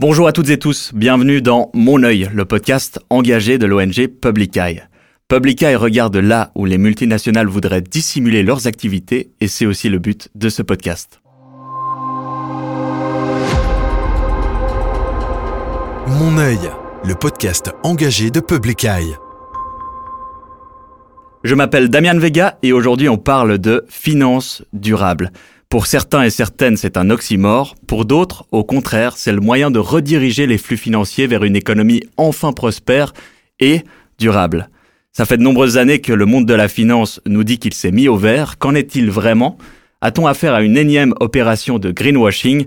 Bonjour à toutes et tous, bienvenue dans Mon œil, le podcast engagé de l'ONG Public Eye. Public Eye regarde là où les multinationales voudraient dissimuler leurs activités et c'est aussi le but de ce podcast. Mon œil, le podcast engagé de Public Eye. Je m'appelle Damian Vega et aujourd'hui on parle de finances durables. Pour certains et certaines, c'est un oxymore. Pour d'autres, au contraire, c'est le moyen de rediriger les flux financiers vers une économie enfin prospère et durable. Ça fait de nombreuses années que le monde de la finance nous dit qu'il s'est mis au vert. Qu'en est-il vraiment? A-t-on affaire à une énième opération de greenwashing?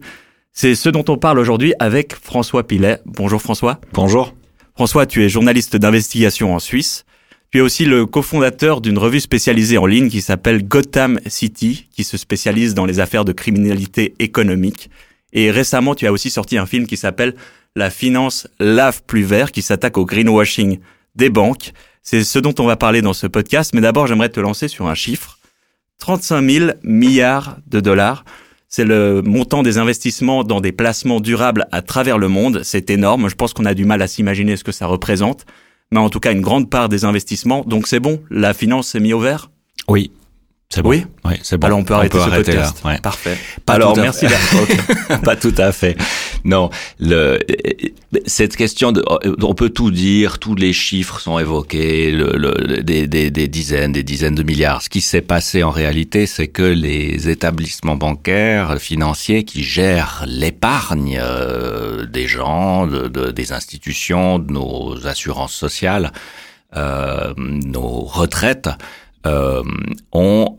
C'est ce dont on parle aujourd'hui avec François Pilet. Bonjour François. Bonjour. François, tu es journaliste d'investigation en Suisse. Tu es aussi le cofondateur d'une revue spécialisée en ligne qui s'appelle Gotham City, qui se spécialise dans les affaires de criminalité économique. Et récemment, tu as aussi sorti un film qui s'appelle La finance lave plus vert, qui s'attaque au greenwashing des banques. C'est ce dont on va parler dans ce podcast. Mais d'abord, j'aimerais te lancer sur un chiffre. 35 000 milliards de dollars. C'est le montant des investissements dans des placements durables à travers le monde. C'est énorme. Je pense qu'on a du mal à s'imaginer ce que ça représente mais en tout cas une grande part des investissements. Donc c'est bon, la finance s'est mise au vert? Oui. C'est bon. Oui, oui c'est bon. Alors on peut arrêter, on ce arrêter podcast. là. Ouais. Parfait. Pas Alors à merci. pas tout à fait. Non, le cette question de on peut tout dire, tous les chiffres sont évoqués, des, dizaines, des dizaines de milliards. Ce qui s'est passé en réalité, c'est que les établissements bancaires, financiers qui gèrent l'épargne euh, des gens, de, de, des institutions, de nos assurances sociales, euh, nos retraites euh, ont,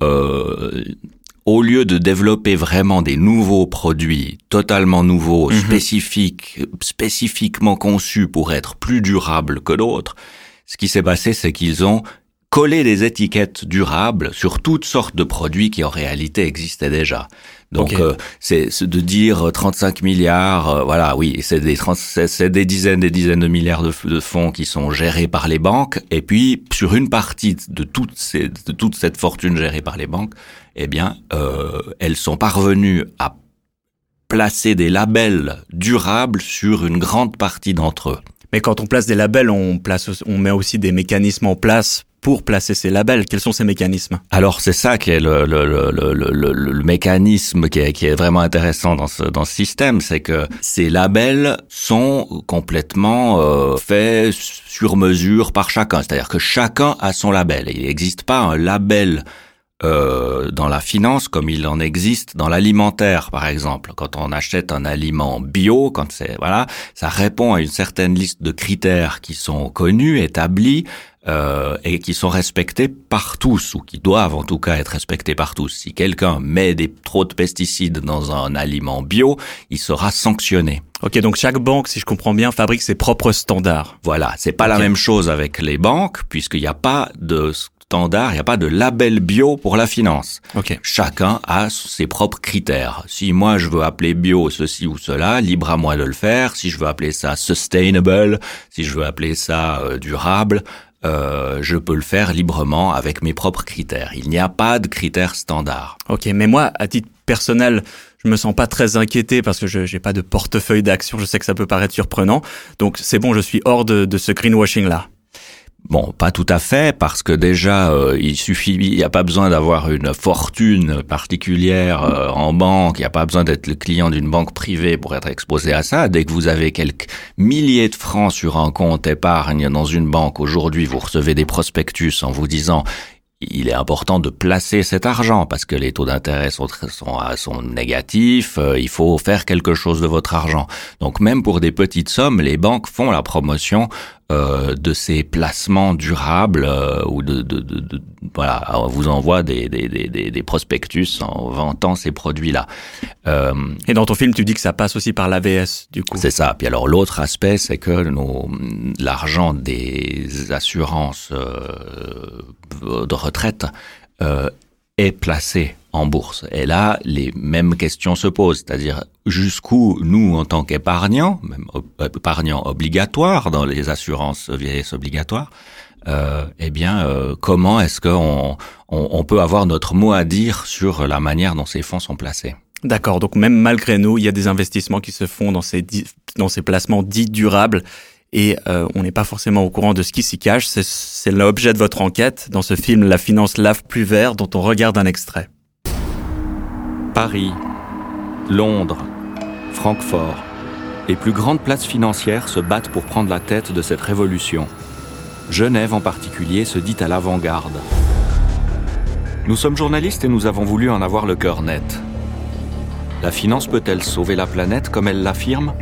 au lieu de développer vraiment des nouveaux produits totalement nouveaux, Mhm. spécifiques, spécifiquement conçus pour être plus durables que d'autres, ce qui s'est passé, c'est qu'ils ont collé des étiquettes durables sur toutes sortes de produits qui en réalité existaient déjà. Donc euh, c'est de dire 35 milliards, euh, voilà, oui, c'est des, 30 c'est c'est des dizaines, des dizaines de milliards de, de fonds qui sont gérés par les banques, et puis sur une partie de toute, ces, de toute cette fortune gérée par les banques, eh bien, euh, elles sont parvenues à placer des labels durables sur une grande partie d'entre eux. Mais quand on place des labels, on place, on met aussi des mécanismes en place pour placer ces labels? Quels sont ces mécanismes? Alors c'est ça qui est le, le, le, le, mécanisme qui est, qui est vraiment intéressant dans ce, dans ce système, c'est que ces labels sont complètement euh, faits sur mesure par chacun. C'est-à-dire que chacun a son label. Il n'existe pas un label euh, dans la finance comme il en existe dans l'alimentaire, par exemple. Quand on achète un aliment bio, quand c'est voilà, ça répond à une certaine liste de critères qui sont connus, établis euh, et qui sont respectés par tous ou qui doivent en tout cas être respectés par tous. Si quelqu'un met des trop de pesticides dans un aliment bio, il sera sanctionné. Ok, donc chaque banque, si je comprends bien, fabrique ses propres standards. Voilà, c'est pas la même chose avec les banques puisqu'il n'y a pas de standard, il n'y a pas de label bio pour la finance. Ok. Chacun a ses propres critères. Si moi je veux appeler bio ceci ou cela, libre à moi de le faire. Si je veux appeler ça sustainable, si je veux appeler ça euh, durable, euh, je peux le faire librement avec mes propres critères. Il n'y a pas de critères standards. Ok, mais moi, à titre personnel, je me sens pas très inquiété parce que je j'ai pas de portefeuille d'action. Je sais que ça peut paraître surprenant. Donc c'est bon, je suis hors de, de ce greenwashing là. Bon, pas tout à fait, parce que déjà, euh, il suffit, il n'y a pas besoin d'avoir une fortune particulière euh, en banque, il n'y a pas besoin d'être le client d'une banque privée pour être exposé à ça. Dès que vous avez quelques milliers de francs sur un compte épargne dans une banque, aujourd'hui, vous recevez des prospectus en vous disant il est important de placer cet argent parce que les taux d'intérêt sont, sont, euh, sont négatifs, euh, il faut faire quelque chose de votre argent. Donc même pour des petites sommes, les banques font la promotion euh, de ces placements durables euh, ou de, de, de, de- voilà, on vous envoie des, des, des, des- prospectus en vantant ces produits-là. Euh, Et dans ton film, tu dis que ça passe aussi par l'AVS, du coup. c'est ça. Puis alors l'autre aspect, c'est que nos l'argent des assurances de retraite est placé en bourse. Et là, les mêmes questions se posent, c'est-à-dire jusqu'où nous, en tant qu'épargnants, même épargnants obligatoires dans les assurances vieillesse obligatoires, euh, eh bien, euh, comment est-ce qu'on on, on peut avoir notre mot à dire sur la manière dont ces fonds sont placés? D'accord, donc même malgré nous, il y a des investissements qui se font dans ces, dans ces placements dits durables et euh, on n'est pas forcément au courant de ce qui s'y cache. C'est l'objet de votre enquête dans ce film La finance lave plus vert dont on regarde un extrait. Paris, Londres, Francfort, les plus grandes places financières se battent pour prendre la tête de cette révolution. Genève en particulier se dit à l'avant-garde. Nous sommes journalistes et nous avons voulu en avoir le cœur net. La finance peut-elle sauver la planète comme elle l'affirme?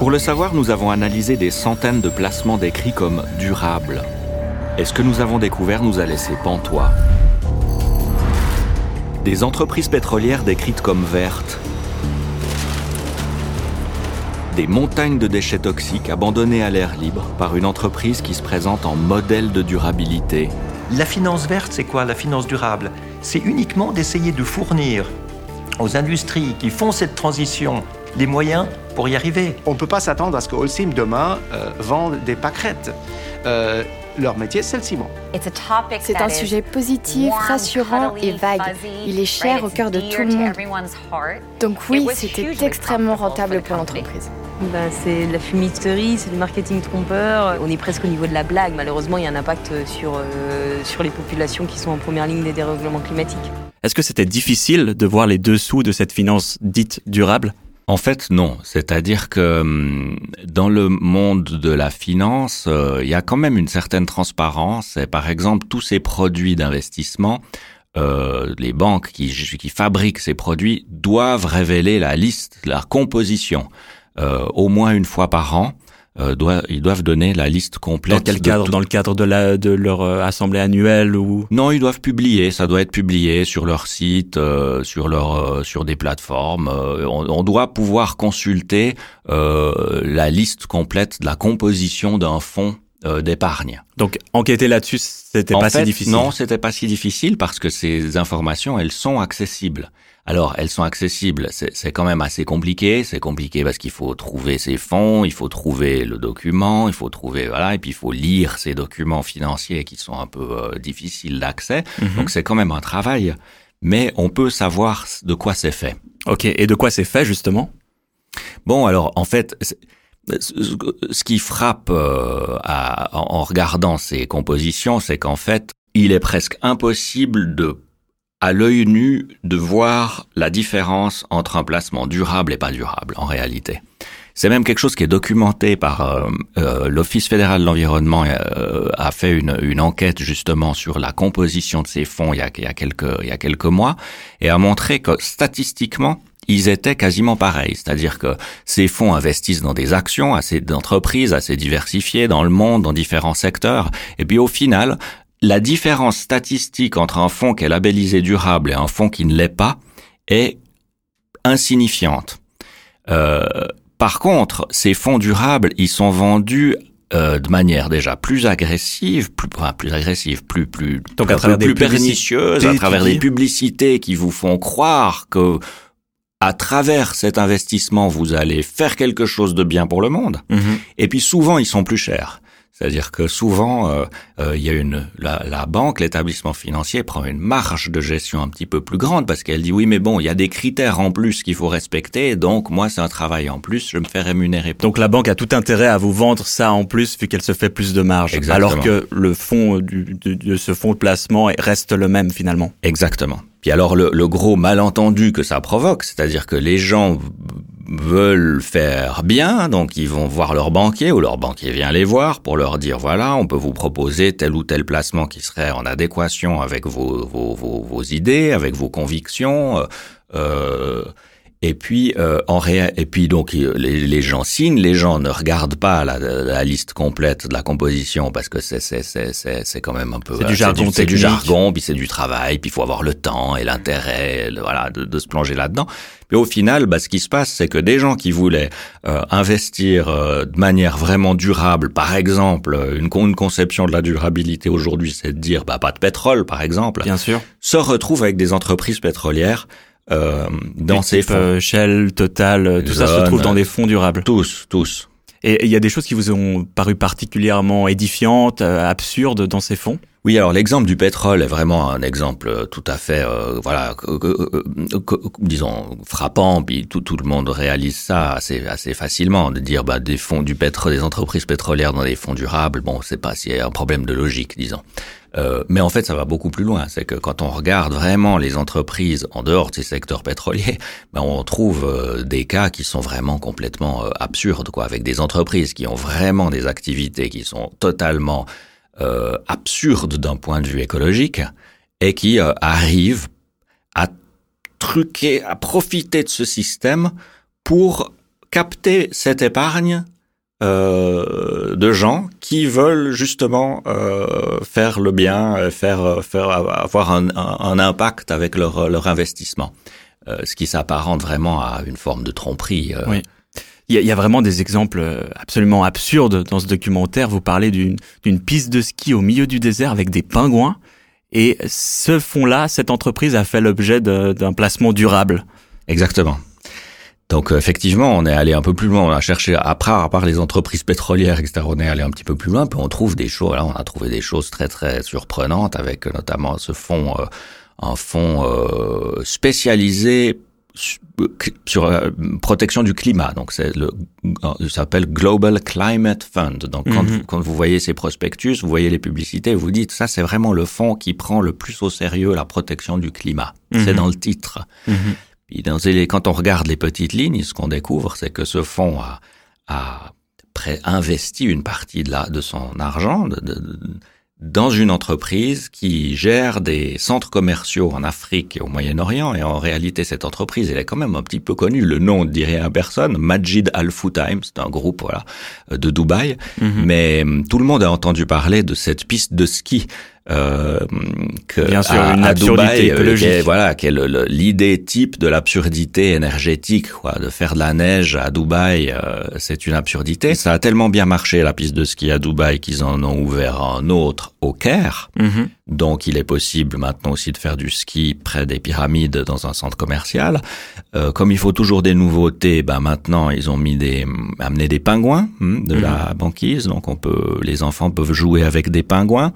Pour le savoir, nous avons analysé des centaines de placements décrits comme durables. Et ce que nous avons découvert nous a laissé pantois? Des entreprises pétrolières décrites comme vertes, des montagnes de déchets toxiques abandonnés à l'air libre par une entreprise qui se présente en modèle de durabilité. La finance verte, c'est quoi la finance durable? C'est uniquement d'essayer de fournir aux industries qui font cette transition les moyens pour y arriver. On ne peut pas s'attendre à ce que Holcim demain euh, vende des pâquerettes. Euh, leur métier, c'est le ciment. C'est un sujet positif, rassurant et vague. Il est cher au cœur de tout le monde. Donc oui, c'était extrêmement rentable pour l'entreprise. Ben, c'est de la fumisterie, c'est du marketing trompeur. On est presque au niveau de la blague. Malheureusement, il y a un impact sur, euh, sur les populations qui sont en première ligne des dérèglements climatiques. Est-ce que c'était difficile de voir les dessous de cette finance dite durable? En fait, non. C'est-à-dire que hum, dans le monde de la finance, euh, il y a quand même une certaine transparence. Et par exemple, tous ces produits d'investissement, euh, les banques qui, qui fabriquent ces produits doivent révéler la liste, la composition. Euh, au moins une fois par an. Euh, ils doivent donner la liste complète. Dans quel cadre? Dans le cadre de, la, de leur euh, assemblée annuelle ou? Non, ils doivent publier. Ça doit être publié sur leur site, sur leur, sur des plateformes. On, on, doit pouvoir consulter la liste complète de la composition d'un fonds d'épargne. Donc enquêter là-dessus, c'était pas si difficile. Non, c'était pas si difficile parce que ces informations, elles sont accessibles. Alors, elles sont accessibles, c'est quand même assez compliqué. C'est compliqué parce qu'il faut trouver ces fonds, il faut trouver le document, il faut trouver voilà, et puis il faut lire ces documents financiers qui sont un peu euh, difficiles d'accès. Mhm. Donc c'est quand même un travail, mais on peut savoir de quoi c'est fait. Ok, et de quoi c'est fait justement? Bon, alors en fait, ce qui frappe euh, en regardant ces compositions, c'est qu'en fait, il est presque impossible de à l'œil nu de voir la différence entre un placement durable et pas durable en réalité. C'est même quelque chose qui est documenté par euh, euh, l'Office fédéral de l'environnement euh, a fait une, une, enquête justement sur la composition de ces fonds il y a, il y a quelques il y a quelques mois et a montré que statistiquement ils étaient quasiment pareils, c'est-à-dire que ces fonds investissent dans des actions assez d'entreprises assez diversifiées dans le monde, dans différents secteurs, et puis au final, la différence statistique entre un fonds qui est labellisé durable et un fonds qui ne l'est pas est insignifiante. Euh, par contre, ces fonds durables, ils sont vendus euh, de manière déjà plus agressive, plus enfin, plus agressive, plus plus donc à travers plus pernicieuse, à travers des publicités qui vous font croire que à travers cet investissement, vous allez faire quelque chose de bien pour le monde. Mhm. Et puis souvent, ils sont plus chers. C'est-à-dire que souvent, euh, euh, il y a une la, la banque, l'établissement financier prend une marge de gestion un petit peu plus grande parce qu'elle dit oui, mais bon, il y a des critères en plus qu'il faut respecter, donc moi c'est un travail en plus, je me fais rémunérer. Donc la banque a tout intérêt à vous vendre ça en plus vu qu'elle se fait plus de marge, alors que le fond du, de, de ce fonds de placement reste le même finalement. Exactement. Puis alors le, le, gros malentendu que ça provoque, c'est-à-dire que les gens veulent faire bien, donc ils vont voir leur banquier ou leur banquier vient les voir pour leur dire voilà, on peut vous proposer tel ou tel placement qui serait en adéquation avec vos, vos, vos, idées, avec vos convictions. Euh, euh et puis euh, en réa et puis donc les, les, gens signent, les gens ne regardent pas la, la liste complète de la composition parce que c'est c'est c'est c'est c'est quand même un peu c'est du jargon, c'est du, jargon, puis c'est du travail, puis il faut avoir le temps et l'intérêt, voilà, de, de, se plonger là-dedans. Puis au final, bah, ce qui se passe, c'est que des gens qui voulaient euh, investir euh, de manière vraiment durable, par exemple, une, une conception de la durabilité aujourd'hui, c'est de dire bah pas de pétrole, par exemple, bien sûr, se retrouvent avec des entreprises pétrolières euh, dans ces fonds. Euh, Shell, Total, euh, tout ça se trouve dans des fonds durables. Tous, tous. Et il y a des choses qui vous ont paru particulièrement édifiantes, absurdes dans ces fonds? Oui, alors l'exemple du pétrole est vraiment un exemple tout à fait, euh, voilà, disons frappant. Puis tout, le monde réalise ça assez facilement de dire bah, des fonds du pétrole, des entreprises pétrolières dans des fonds durables. Bon, c'est pas s'il y a un problème de logique, disons. Euh, mais en fait, ça va beaucoup plus loin. C'est que quand on regarde vraiment les entreprises en dehors de ces secteurs pétroliers, ben on trouve euh, des cas qui sont vraiment complètement euh, absurdes, quoi, avec des entreprises qui ont vraiment des activités qui sont totalement euh, absurdes d'un point de vue écologique et qui arrivent à truquer, à profiter de ce système pour capter cette épargne euh, de gens qui veulent justement euh, faire le bien, euh, faire faire avoir un, un, impact avec leur leur investissement, euh, ce qui s'apparente vraiment à une forme de tromperie. Euh. Oui. Il y, y, a, vraiment des exemples absolument absurdes dans ce documentaire. Vous parlez d'une piste de ski au milieu du désert avec des pingouins. Et ce fond-là, cette entreprise a fait l'objet d'un placement durable. Exactement. Donc euh, effectivement, on est allé un peu plus loin. On a cherché après, à part les entreprises pétrolières, etc. On est allé un petit peu plus loin, puis on trouve des choses. Là, on a trouvé des choses très très surprenantes, avec euh, notamment ce fonds, euh, un fonds euh, spécialisé sur la protection du climat. Donc c'est le, ça s'appelle Global Climate Fund. Donc quand, vous, quand vous voyez ces prospectus, vous voyez les publicités, vous dites ça c'est vraiment le fonds qui prend le plus au sérieux la protection du climat. C'est mm-hmm. dans le titre. Mm-hmm quand on regarde les petites lignes, ce qu'on découvre, c'est que ce fonds a, a investi une partie de, la, de son argent de, de, dans une entreprise qui gère des centres commerciaux en Afrique et au Moyen-Orient. Et en réalité, cette entreprise, elle est quand même un petit peu connue. Le nom ne dit rien à personne. Majid Al Futtaim, c'est un groupe voilà de Dubaï. Mm-hmm. Mais hum, tout le monde a entendu parler de cette piste de ski euh, que Bien sûr, à, une à Dubaï, euh, écologique. Qui est, voilà, qui est l'idée type de l'absurdité énergétique, quoi, de faire de la neige à Dubaï, euh, c'est une absurdité. Ça a tellement bien marché la piste de ski à Dubaï qu'ils en ont ouvert un autre au Caire. Mm-hmm. Donc, il est possible maintenant aussi de faire du ski près des pyramides dans un centre commercial. Euh, comme il faut toujours des nouveautés, ben maintenant ils ont mis des amené des pingouins hmm, de mm-hmm. la banquise, donc on peut les enfants peuvent jouer avec des pingouins.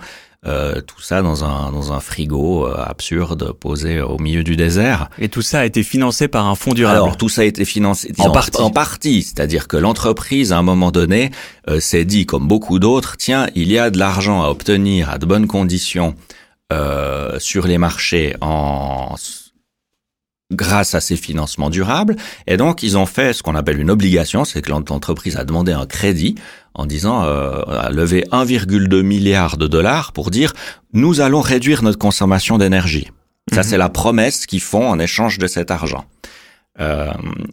Euh, tout ça dans un dans un frigo euh, absurde posé au milieu du désert. Et tout ça a été financé par un fonds durable. Alors tout ça a été financé disons, en partie, en partie c'est-à-dire que l'entreprise à un moment donné euh, s'est dit comme beaucoup d'autres, tiens, il y a de l'argent à obtenir à de bonnes conditions euh, sur les marchés en grâce à ces financements durables. Et donc, ils ont fait ce qu'on appelle une obligation, c'est que l'entreprise a demandé un crédit en disant, euh, a levé 1,2 milliard de dollars pour dire, nous allons réduire notre consommation d'énergie. Ça, mhm. c'est la promesse qu'ils font en échange de cet argent. Euh,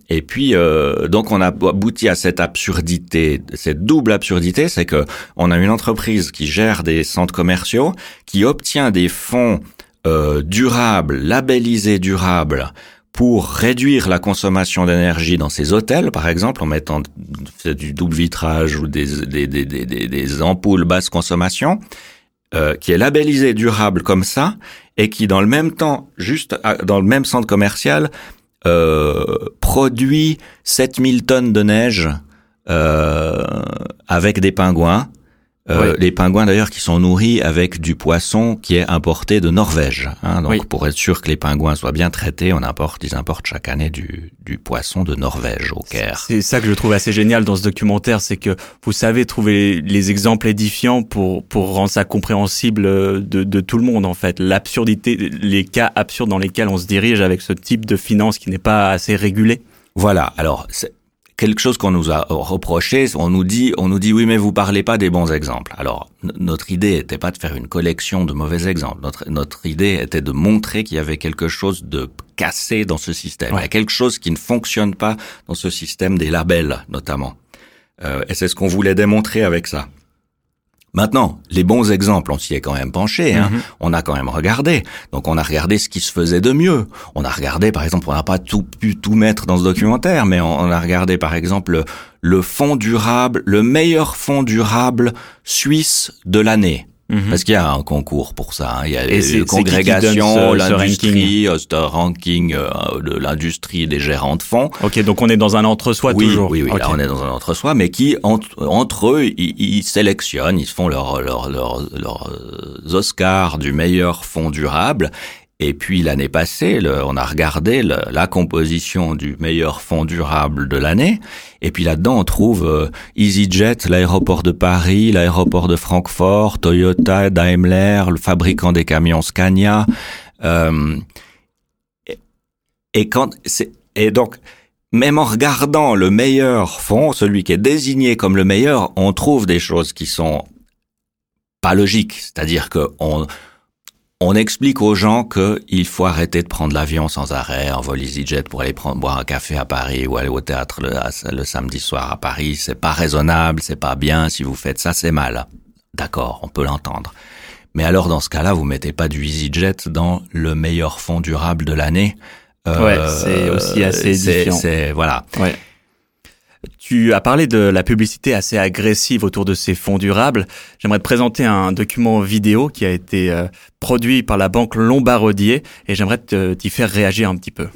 et puis, euh, donc, on a abouti à cette absurdité, cette double absurdité, c'est que on a une entreprise qui gère des centres commerciaux, qui obtient des fonds euh, durable, labellisé durable, pour réduire la consommation d'énergie dans ces hôtels, par exemple, en mettant du double vitrage ou des, des, des, des, des ampoules basse consommation, euh, qui est labellisé durable comme ça, et qui dans le même temps, juste dans le même centre commercial, produit 7000 tonnes de neige euh, avec des pingouins euh, les pingouins d'ailleurs qui sont nourris avec du poisson qui est importé de Norvège. Hein, donc pour être sûr que les pingouins soient bien traités, on importe, ils importent chaque année du, du poisson de Norvège au Caire. C'est ça que je trouve assez génial dans ce documentaire, c'est que vous savez trouver les exemples édifiants pour pour rendre ça compréhensible de, de tout le monde en fait. L'absurdité, les cas absurdes dans lesquels on se dirige avec ce type de finance qui n'est pas assez régulé. Voilà. Alors quelque chose qu'on nous a reproché, on nous dit, on nous dit oui, mais vous parlez pas des bons exemples. Alors, notre idée n'était pas de faire une collection de mauvais exemples. Notre, notre idée était de montrer qu'il y avait quelque chose de cassé dans ce système. Il y a quelque chose qui ne fonctionne pas dans ce système des labels, notamment. Euh, et c'est ce qu'on voulait démontrer avec ça. Maintenant, les bons exemples, on s'y est quand même penché, hein. Mhm. on a quand même regardé. Donc on a regardé ce qui se faisait de mieux. On a regardé, par exemple, on n'a pas tout pu tout mettre dans ce documentaire, mais on, a regardé, par exemple, le fonds durable, le meilleur fonds durable suisse de l'année. Mhm. Parce qu'il y a un concours pour ça. Hein. Il y a une congrégation, l'industrie, c'est un ranking? euh, de l'industrie des gérants de fonds. Ok, donc on est dans un entre-soi toujours. Oui, oui, là on est dans un entre-soi, mais qui entre, eux, ils, sélectionnent, ils font leurs leur, leur, leur, Oscars du meilleur fonds durable et puis l'année passée, on a regardé la composition du meilleur fonds durable de l'année. Et puis là-dedans, on trouve euh, EasyJet, l'aéroport de Paris, l'aéroport de Francfort, Toyota, Daimler, le fabricant des camions Scania. Euh, et, donc même en regardant le meilleur fonds, celui qui est désigné comme le meilleur, on trouve des choses qui sont pas logiques. C'est-à-dire que on on explique aux gens qu'il faut arrêter de prendre l'avion sans arrêt en vol EasyJet pour aller prendre, boire un café à Paris ou aller au théâtre le, samedi soir à Paris. C'est pas raisonnable, c'est pas bien. Si vous faites ça, c'est mal. D'accord, on peut l'entendre. Mais alors, dans ce cas-là, vous mettez pas du EasyJet dans le meilleur fonds durable de l'année. ouais, c'est aussi assez différent. C'est voilà. Ouais. Tu as parlé de la publicité assez agressive autour de ces fonds durables. J'aimerais te présenter un document vidéo qui a été euh, produit par la banque Lombardier et j'aimerais t'y faire réagir un petit peu.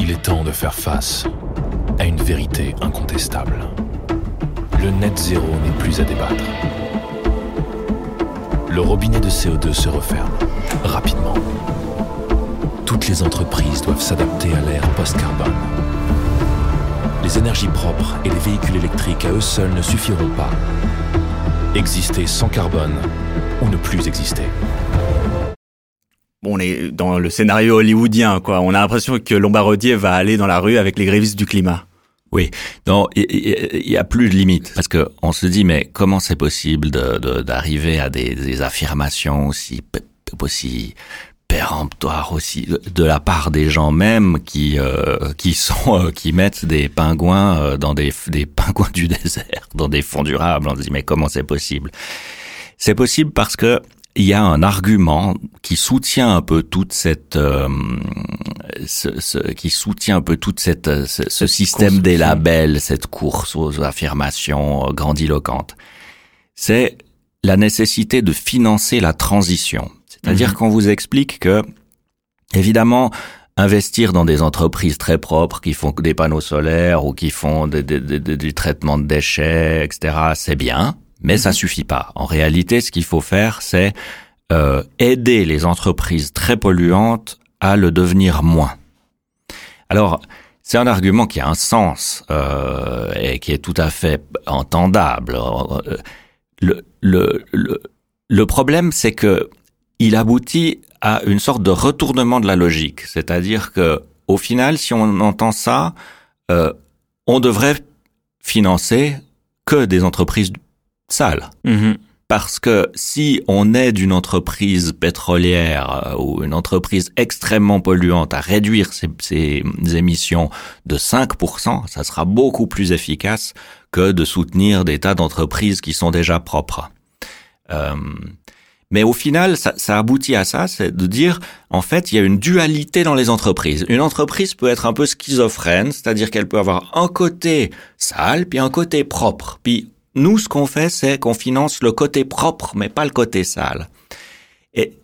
Il est temps de faire face à une vérité incontestable. Le net zéro n'est plus à débattre. Le robinet de CO2 se referme rapidement toutes les entreprises doivent s'adapter à l'ère post-carbone. Les énergies propres et les véhicules électriques à eux seuls ne suffiront pas. Exister sans carbone ou ne plus exister. Bon, on est dans le scénario hollywoodien, quoi. On a l'impression que Lombardier va aller dans la rue avec les grévistes du climat. Oui, non, il y, a plus de limite parce que on se dit mais comment c'est possible d'arriver à des, des, affirmations aussi aussi péremptoire aussi de la part des gens même qui euh, qui sont euh, qui mettent des pingouins euh, dans des des pingouins du désert dans des fonds durables on se dit mais comment c'est possible? C'est possible parce que il y a un argument qui soutient un peu toute cette ce, ce, qui soutient un peu toute cette ce, système des labels cette course aux affirmations grandiloquentes. C'est la nécessité de financer la transition c'est-à-dire mhm. qu'on vous explique que, évidemment, investir dans des entreprises très propres qui font des panneaux solaires ou qui font du traitement de déchets, etc., c'est bien, mais ça mhm. suffit pas. En réalité, ce qu'il faut faire, c'est euh, aider les entreprises très polluantes à le devenir moins. Alors, c'est un argument qui a un sens euh, et qui est tout à fait entendable. Euh, le, le, le, le problème, c'est que il aboutit à une sorte de retournement de la logique. C'est-à-dire que, au final, si on entend ça, euh, on devrait financer que des entreprises sales. Mm-hmm. Parce que si on aide une entreprise pétrolière euh, ou une entreprise extrêmement polluante à réduire ses, ses, émissions de 5%, ça sera beaucoup plus efficace que de soutenir des tas d'entreprises qui sont déjà propres. Euh, mais au final, ça, ça aboutit à ça, c'est de dire, en fait, il y a une dualité dans les entreprises. Une entreprise peut être un peu schizophrène, c'est-à-dire qu'elle peut avoir un côté sale, puis un côté propre. Puis nous, ce qu'on fait, c'est qu'on finance le côté propre, mais pas le côté sale. Et,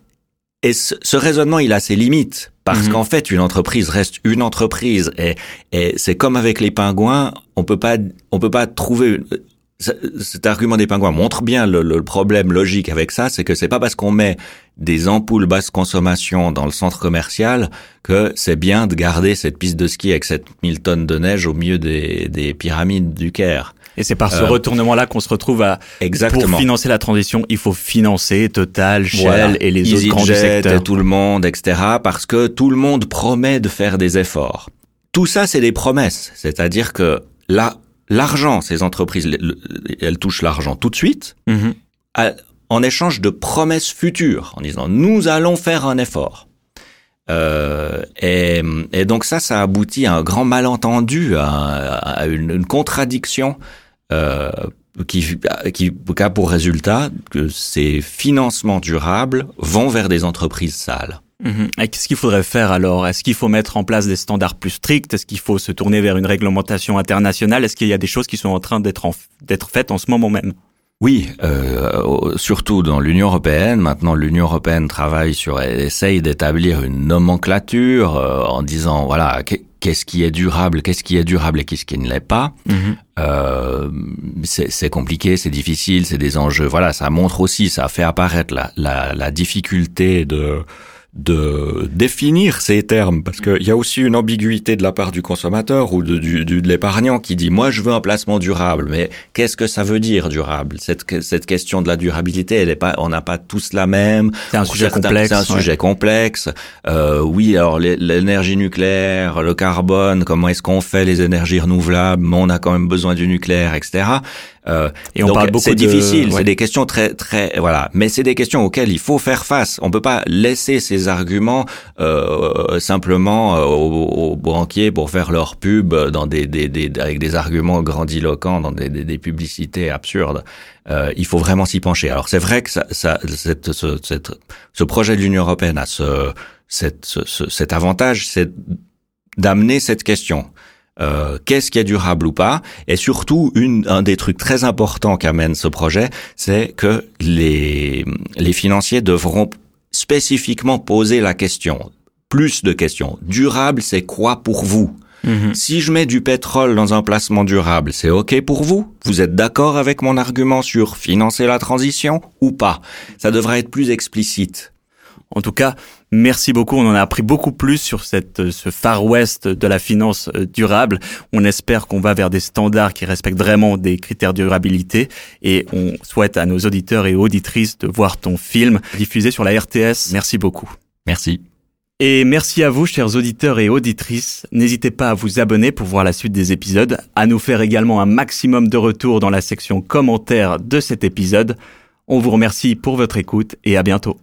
et ce, raisonnement, il a ses limites. Parce mhm. qu'en fait, une entreprise reste une entreprise. Et, et c'est comme avec les pingouins, on peut pas, on peut pas trouver, cet argument des pingouins montre bien le, problème logique avec ça, c'est que c'est pas parce qu'on met des ampoules basse consommation dans le centre commercial que c'est bien de garder cette piste de ski avec 7000 tonnes de neige au milieu des, pyramides du Caire. Et c'est par ce euh, retournement-là qu'on se retrouve à exactement. pour financer la transition, il faut financer Total, Shell et les autres grands du secteur. tout le monde, etc. Parce que tout le monde promet de faire des efforts. Tout ça, c'est des promesses. C'est-à-dire que là, l'argent, ces entreprises, elles touchent l'argent tout de suite, mhm. en échange de promesses futures, en disant nous allons faire un effort. Euh, et, donc ça, ça aboutit à un grand malentendu, à, une, contradiction euh, qui, qui a pour résultat que ces financements durables vont vers des entreprises sales. Mhm. Et qu'est-ce qu'il faudrait faire alors? Est-ce qu'il faut mettre en place des standards plus stricts? Est-ce qu'il faut se tourner vers une réglementation internationale? Est-ce qu'il y a des choses qui sont en train d'être d'être faites en ce moment même? Oui, euh, surtout dans l'Union européenne. Maintenant, l'Union européenne travaille sur, essaye d'établir une nomenclature euh, en disant voilà qu'est-ce qui est durable, qu'est-ce qui est durable et qu'est-ce qui ne l'est pas. Mhm. Euh, c'est compliqué, c'est difficile, c'est des enjeux. Voilà, ça montre aussi, ça fait apparaître la, la, la difficulté de de définir ces termes parce qu'il y a aussi une ambiguïté de la part du consommateur ou de, du, de l'épargnant qui dit moi je veux un placement durable mais qu'est-ce que ça veut dire durable? Cette, cette question de la durabilité elle est pas on n'a pas tous la même. C'est un sujet complexe c'est un sujet complexe. Euh, oui alors l'énergie nucléaire le carbone comment est-ce qu'on fait les énergies renouvelables? On a quand même besoin du nucléaire etc euh, et on parle beaucoup C'est difficile, c'est des questions très très voilà, mais c'est des questions auxquelles il faut faire face. On peut pas laisser ces arguments euh, simplement euh, aux, banquiers pour faire leur pub dans des, des, des avec des arguments grandiloquents dans des, des, publicités absurdes. Euh, il faut vraiment s'y pencher. Alors c'est vrai que ça, ça cette, ce, cette, ce projet de l'Union européenne a ce, cette, ce, cet avantage, c'est d'amener cette question. Euh, qu'est-ce qui est durable ou pas? Et surtout, une, un des trucs très importants qu'amène ce projet, c'est que les, les financiers devront spécifiquement poser la question, plus de questions. Durable, c'est quoi pour vous? Mhm. Si je mets du pétrole dans un placement durable, c'est OK pour vous? Vous êtes d'accord avec mon argument sur financer la transition ou pas? Ça devrait être plus explicite. En tout cas, merci beaucoup. On en a appris beaucoup plus sur cette, ce Far West de la finance euh, durable. On espère qu'on va vers des standards qui respectent vraiment des critères de durabilité et on souhaite à nos auditeurs et auditrices de voir ton film diffusé sur la RTS. Merci beaucoup. Merci. Et merci à vous, chers auditeurs et auditrices. N'hésitez pas à vous abonner pour voir la suite des épisodes, à nous faire également un maximum de retours dans la section commentaires de cet épisode. On vous remercie pour votre écoute et à bientôt.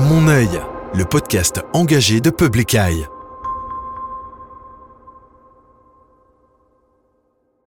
Mon œil, le podcast engagé de Public Eye.